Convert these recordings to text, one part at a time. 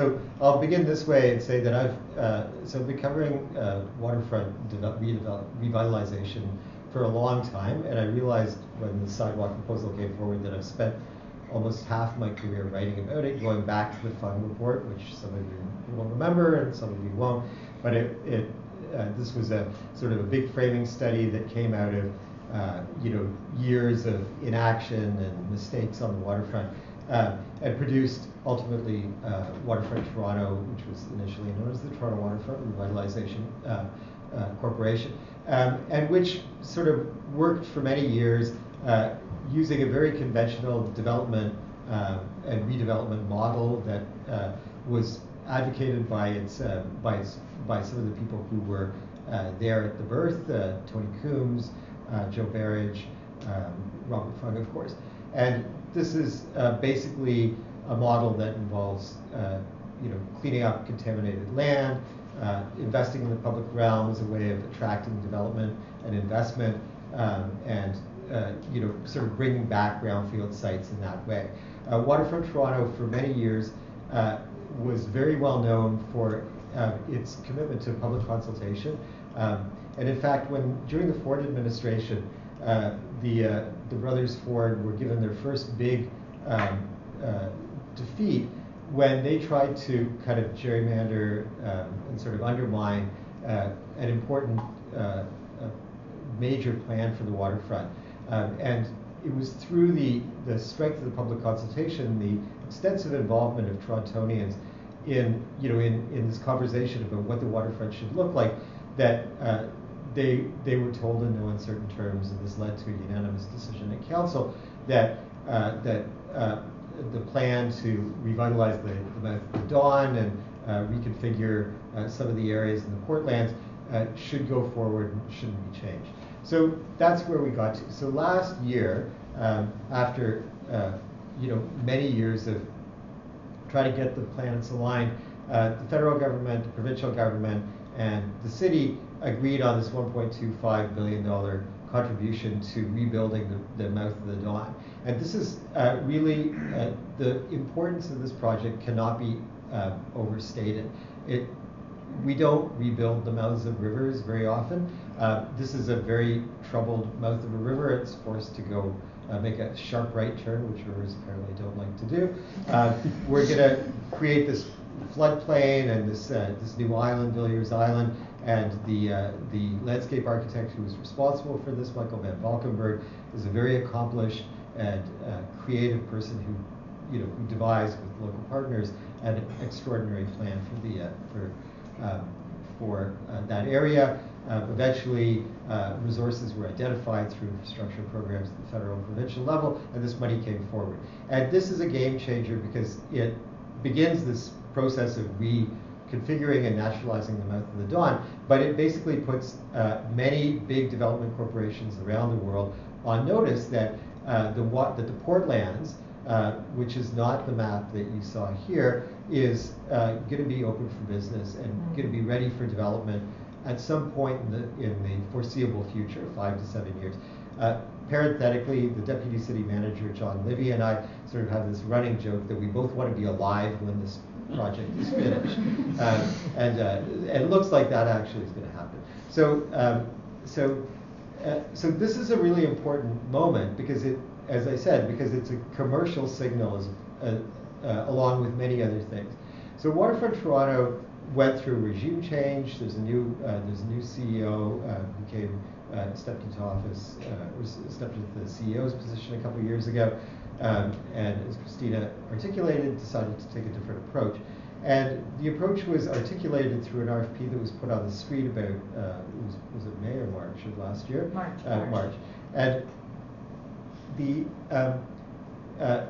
So I'll begin this way and say that I've uh, so been covering uh, waterfront revitalization for a long time, and I realized when the sidewalk proposal came forward that I've spent almost half my career writing about it, going back to the Fung report, which some of you will remember and some of you won't. But it, it uh, this was a sort of a big framing study that came out of uh, you know years of inaction and mistakes on the waterfront uh, and produced ultimately uh, Waterfront Toronto, which was initially known as the Toronto Waterfront Revitalization uh, uh, Corporation, um, and which sort of worked for many years uh, using a very conventional development and redevelopment model that was advocated by its, by its by some of the people who were there at the birth, Tony Coombs, Joe Berridge, um, Robert Fung, of course. And this is uh, basically a model that involves uh, you know, cleaning up contaminated land, uh, investing in the public realm as a way of attracting development and investment, um, and uh, you know, sort of bringing back brownfield sites in that way. Uh, Waterfront Toronto, for many years, uh, was very well known for its commitment to public consultation. Um, and in fact, when during the Ford administration, uh, the, uh, the brothers Ford were given their first big um, uh, defeat when they tried to kind of gerrymander um, and sort of undermine uh, an important uh, major plan for the waterfront. Um, and it was through the, the strength of the public consultation, the extensive involvement of Torontonians in, you know, in, in this conversation about what the waterfront should look like, that uh, they, they were told in no uncertain terms, and this led to a unanimous decision at council, that, uh, that uh, the plan to revitalize the, the, the Don and uh, reconfigure uh, some of the areas in the Portlands uh, should go forward and shouldn't be changed. So that's where we got to. So last year, um, after uh, you know many years of trying to get the planets aligned, the federal government, the provincial government, and the city agreed on this $1.25 billion contribution to rebuilding the, the mouth of the Don. And this is uh, really, uh, the importance of this project cannot be uh, overstated. It, we don't rebuild the mouths of rivers very often. Uh, this is a very troubled mouth of a river. It's forced to go uh, make a sharp right turn, which rivers apparently don't like to do. Uh, we're going to create this floodplain and this, this new island, Villiers Island, and the, uh, the landscape architect who was responsible for this, Michael Van Valkenburgh, is a very accomplished and uh, creative person who, you know, who devised with local partners an extraordinary plan for the uh, for um, for uh, that area. Uh, eventually, uh, resources were identified through infrastructure programs at the federal and provincial level, and this money came forward. And this is a game changer because it begins this process of re configuring and naturalizing the mouth of the Don, but it basically puts uh, many big development corporations around the world on notice that uh, the that the Portlands, uh, which is not the map that you saw here, is uh, going to be open for business and mm-hmm. going to be ready for development at some point in the, in the foreseeable future, five to seven years. Uh, parenthetically, the deputy city manager, John Livey, and I sort of have this running joke that we both want to be alive when this project is finished. Um, and, uh, it looks like that actually is going to happen. So, um, so, uh, so this is a really important moment because it, as I said, because it's a commercial signal as, uh, uh along with many other things. So Waterfront Toronto went through regime change. There's a new, uh, there's a new CEO who came, stepped into office, stepped into the CEO's position a couple years ago. Um, and as Christina articulated, decided to take a different approach. And the approach was articulated through an RFP that was put on the street about, uh, was, was it May or March of last year? March. Uh, March. March. And the, um, uh,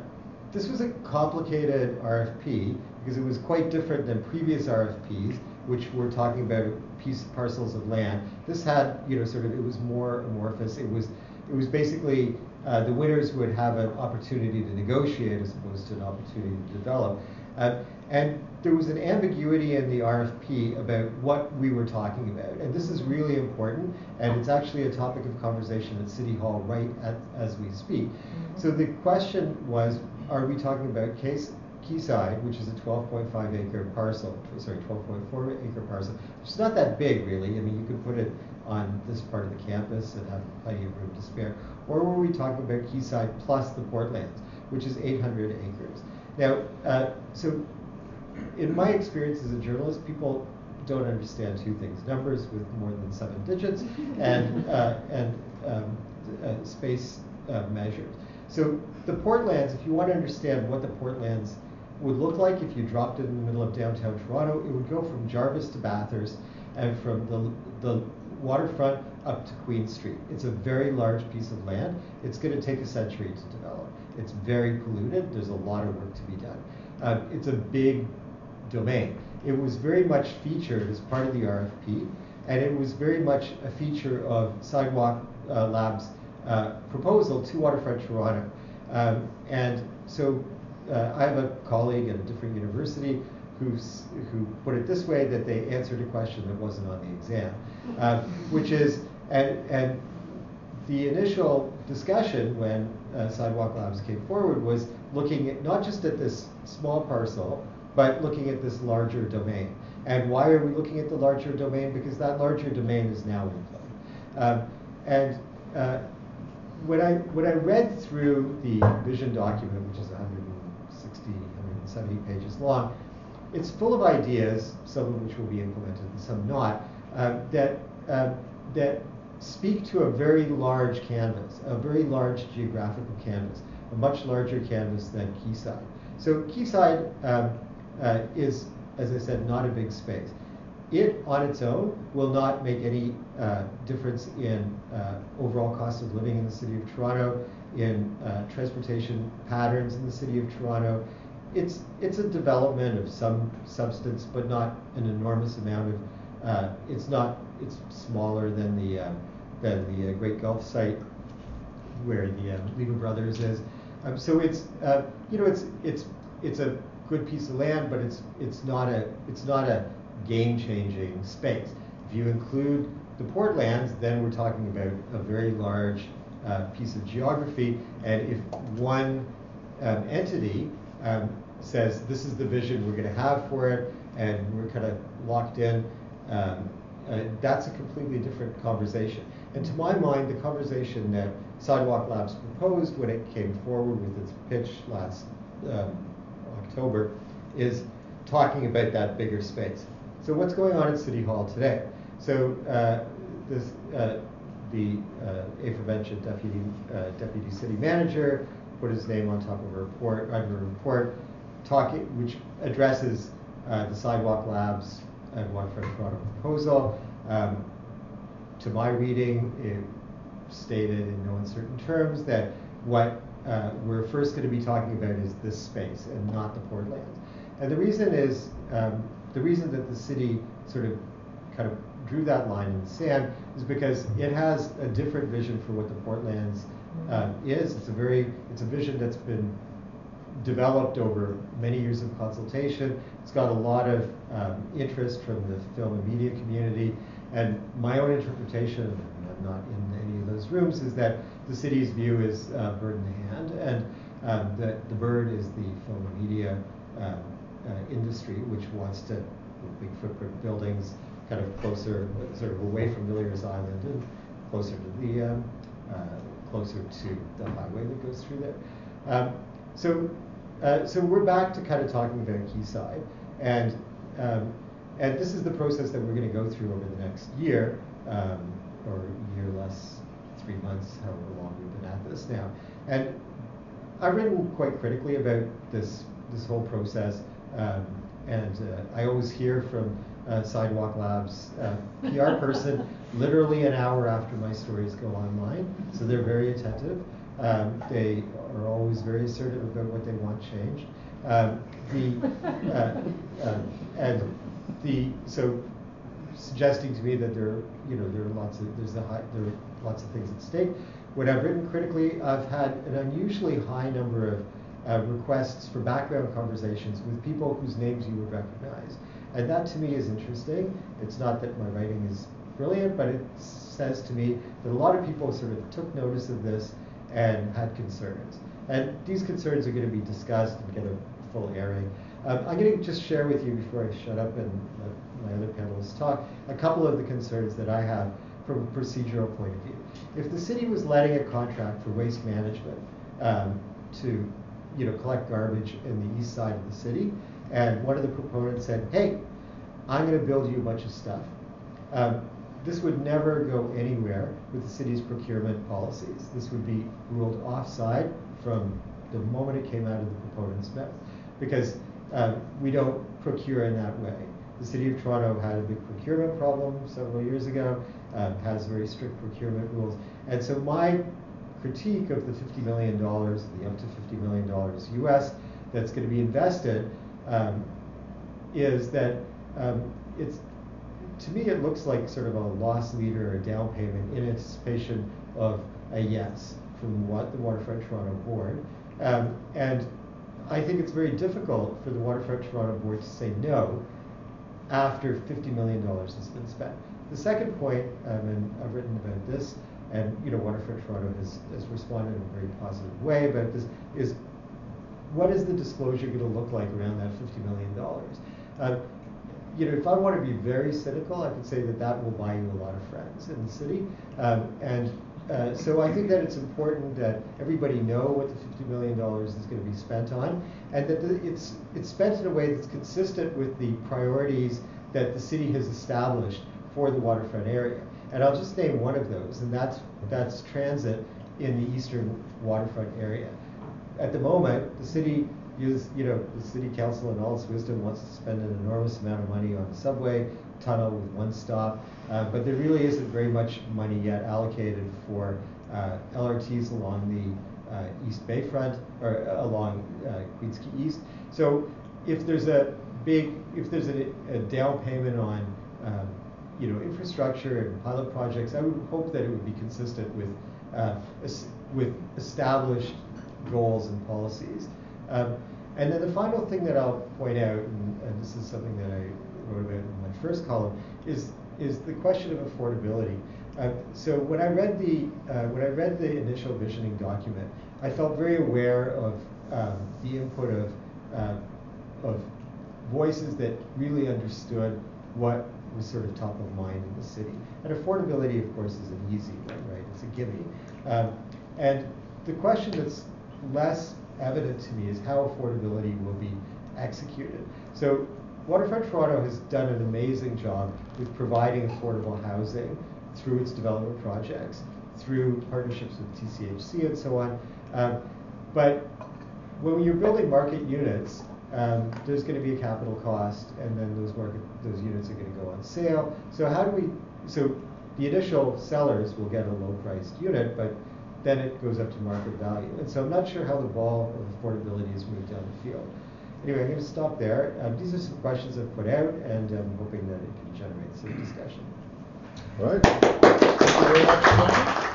this was a complicated RFP because it was quite different than previous RFPs, which were talking about piece parcels of land. This had, you know, sort of, it was more amorphous. It was, it was basically uh, the winners would have an opportunity to negotiate as opposed to an opportunity to develop. Uh, and there was an ambiguity in the RFP about what we were talking about. And this is really important, and it's actually a topic of conversation at City Hall right at, as we speak. Mm-hmm. So the question was, are we talking about case Quayside, which is a 12.5 acre parcel, sorry, 12.4 acre parcel, which is not that big really. I mean, you could put it on this part of the campus and have plenty of room to spare. Or were we talking about Quayside plus the Portlands, which is 800 acres? Now, uh, so in my experience as a journalist, people don't understand two things: numbers with more than seven digits, and uh, and um, uh, space uh, measured. So the Portlands, if you want to understand what the Portlands would look like if you dropped it in the middle of downtown Toronto, it would go from Jarvis to Bathurst and from the, the waterfront up to Queen Street. It's a very large piece of land. It's going to take a century to develop. It's very polluted. There's a lot of work to be done. Uh, it's a big domain. It was very much featured as part of the RFP, and it was very much a feature of Sidewalk uh, Labs' uh, proposal to Waterfront Toronto. Um, and so uh, I have a colleague at a different university who's, who put it this way that they answered a question that wasn't on the exam, uh, which is, and, and the initial discussion when uh, Sidewalk Labs came forward was looking at not just at this small parcel, but looking at this larger domain. And why are we looking at the larger domain? Because that larger domain is now in play. Um, and uh, when I when I read through the vision document, which is 160, 170 pages long, it's full of ideas, some of which will be implemented and some not, uh, that uh, that speak to a very large canvas, a very large geographical canvas, a much larger canvas than Quayside. So Quayside um, uh, is, as I said, not a big space. It on its own will not make any uh, difference in uh, overall cost of living in the city of Toronto, in uh, transportation patterns in the city of Toronto. It's, it's a development of some substance, but not an enormous amount of, uh, it's not, it's smaller than the, uh, than the Great Gulf site where the Lehman Brothers is. Um, so it's, you know, it's, it's, it's a good piece of land, but it's it's not a it's not a game-changing space. If you include the port lands, then we're talking about a very large uh, piece of geography. And if one um, entity um, says this is the vision we're going to have for it, and we're kind of locked in, um, uh, that's a completely different conversation. And to my mind, the conversation that Sidewalk Labs proposed when it came forward with its pitch last um, October, is talking about that bigger space. So what's going on at City Hall today? So uh, this, uh, the uh, aforementioned deputy, uh, deputy city manager put his name on top of a report, of a report talking, which addresses uh, the sidewalk labs and Waterfront Toronto proposal. Um, to my reading, it stated in no uncertain terms that what uh, we're first going to be talking about is this space and not the Portlands. And the reason is, um, the reason that the city sort of kind of drew that line in the sand is because it has a different vision for what the Portlands uh, is. It's a very, it's a vision that's been developed over many years of consultation. It's got a lot of um, interest from the film and media community. And my own interpretation, and I'm not in any of those rooms, is that the city's view is uh, bird in the hand, and um, the, the bird is the film and media um, uh, industry, which wants to big footprint buildings kind of closer, sort of away from Villiers Island and closer to the um, uh, closer to the highway that goes through there. So, uh, so we're back to kind of talking about Quayside, and um, and this is the process that we're going to go through over the next year, um, or year less three months, however long we've been at this now. And I've written quite critically about this this whole process, um, and uh, I always hear from uh, Sidewalk Labs uh, PR person literally an hour after my stories go online, so they're very attentive. Um, they are always very assertive about what they want changed. Um, the uh, uh, and the so suggesting to me that there, you know, there are lots of there's a high, there are lots of things at stake. When I've written critically, I've had an unusually high number of uh, requests for background conversations with people whose names you would recognize, and that to me is interesting. It's not that my writing is brilliant, but it says to me that a lot of people sort of took notice of this and had concerns. And these concerns are going to be discussed and get a full airing. Um, I'm going to just share with you before I shut up and let my other panelists talk a couple of the concerns that I have from a procedural point of view. If the city was letting a contract for waste management um, to you know, collect garbage in the east side of the city, and one of the proponents said, hey, I'm going to build you a bunch of stuff. Um, this would never go anywhere with the city's procurement policies. This would be ruled offside from the moment it came out of the proponent's mouth because uh, we don't procure in that way. The City of Toronto had a big procurement problem several years ago, um, has very strict procurement rules. And so my critique of the $50 million, the up to $50 million US that's going to be invested um, is that um, it's to me, it looks like sort of a loss leader or a down payment in anticipation of a yes from what the Waterfront Toronto Board. Um, and I think it's very difficult for the Waterfront Toronto Board to say no after $50 million has been spent. The second point, um, and I've written about this, and you know, Waterfront Toronto has, has responded in a very positive way about this, is what is the disclosure going to look like around that $50 million? Uh, you know, if I want to be very cynical, I could say that that will buy you a lot of friends in the city. Um, and uh, so I think that it's important that everybody know what the $50 million is going to be spent on, and that the, it's, it's spent in a way that's consistent with the priorities that the city has established for the waterfront area. And I'll just name one of those, and that's, that's transit in the eastern waterfront area. At the moment, the city use, you know, the city council in all its wisdom wants to spend an enormous amount of money on a subway tunnel with one stop, uh, but there really isn't very much money yet allocated for uh, LRTs along the uh, East Bayfront or uh, along uh, Queens Quay East. So if there's a big, if there's a, a down payment on, um, you know, infrastructure and pilot projects, I would hope that it would be consistent with uh, with established goals and policies. Um, and then the final thing that I'll point out, and, and, this is something that I wrote about in my first column, is is the question of affordability. Uh, so when I read the uh, when I read the initial visioning document, I felt very aware of um, the input of uh, of voices that really understood what was sort of top of mind in the city. And affordability, of course, is an easy one, right? It's a gimme. Um, and the question that's less evident to me is how affordability will be executed. So Waterfront Toronto has done an amazing job with providing affordable housing through its development projects, through partnerships with TCHC and so on. Um, but when you're building market units, um, there's going to be a capital cost, and then those market those units are going to go on sale. So how do we? So the initial sellers will get a low-priced unit, but then it goes up to market value. And so I'm not sure how the ball of affordability has moved down the field. Anyway, I'm going to stop there. Um, these are some questions I've put out, and I'm hoping that it can generate some discussion. All right.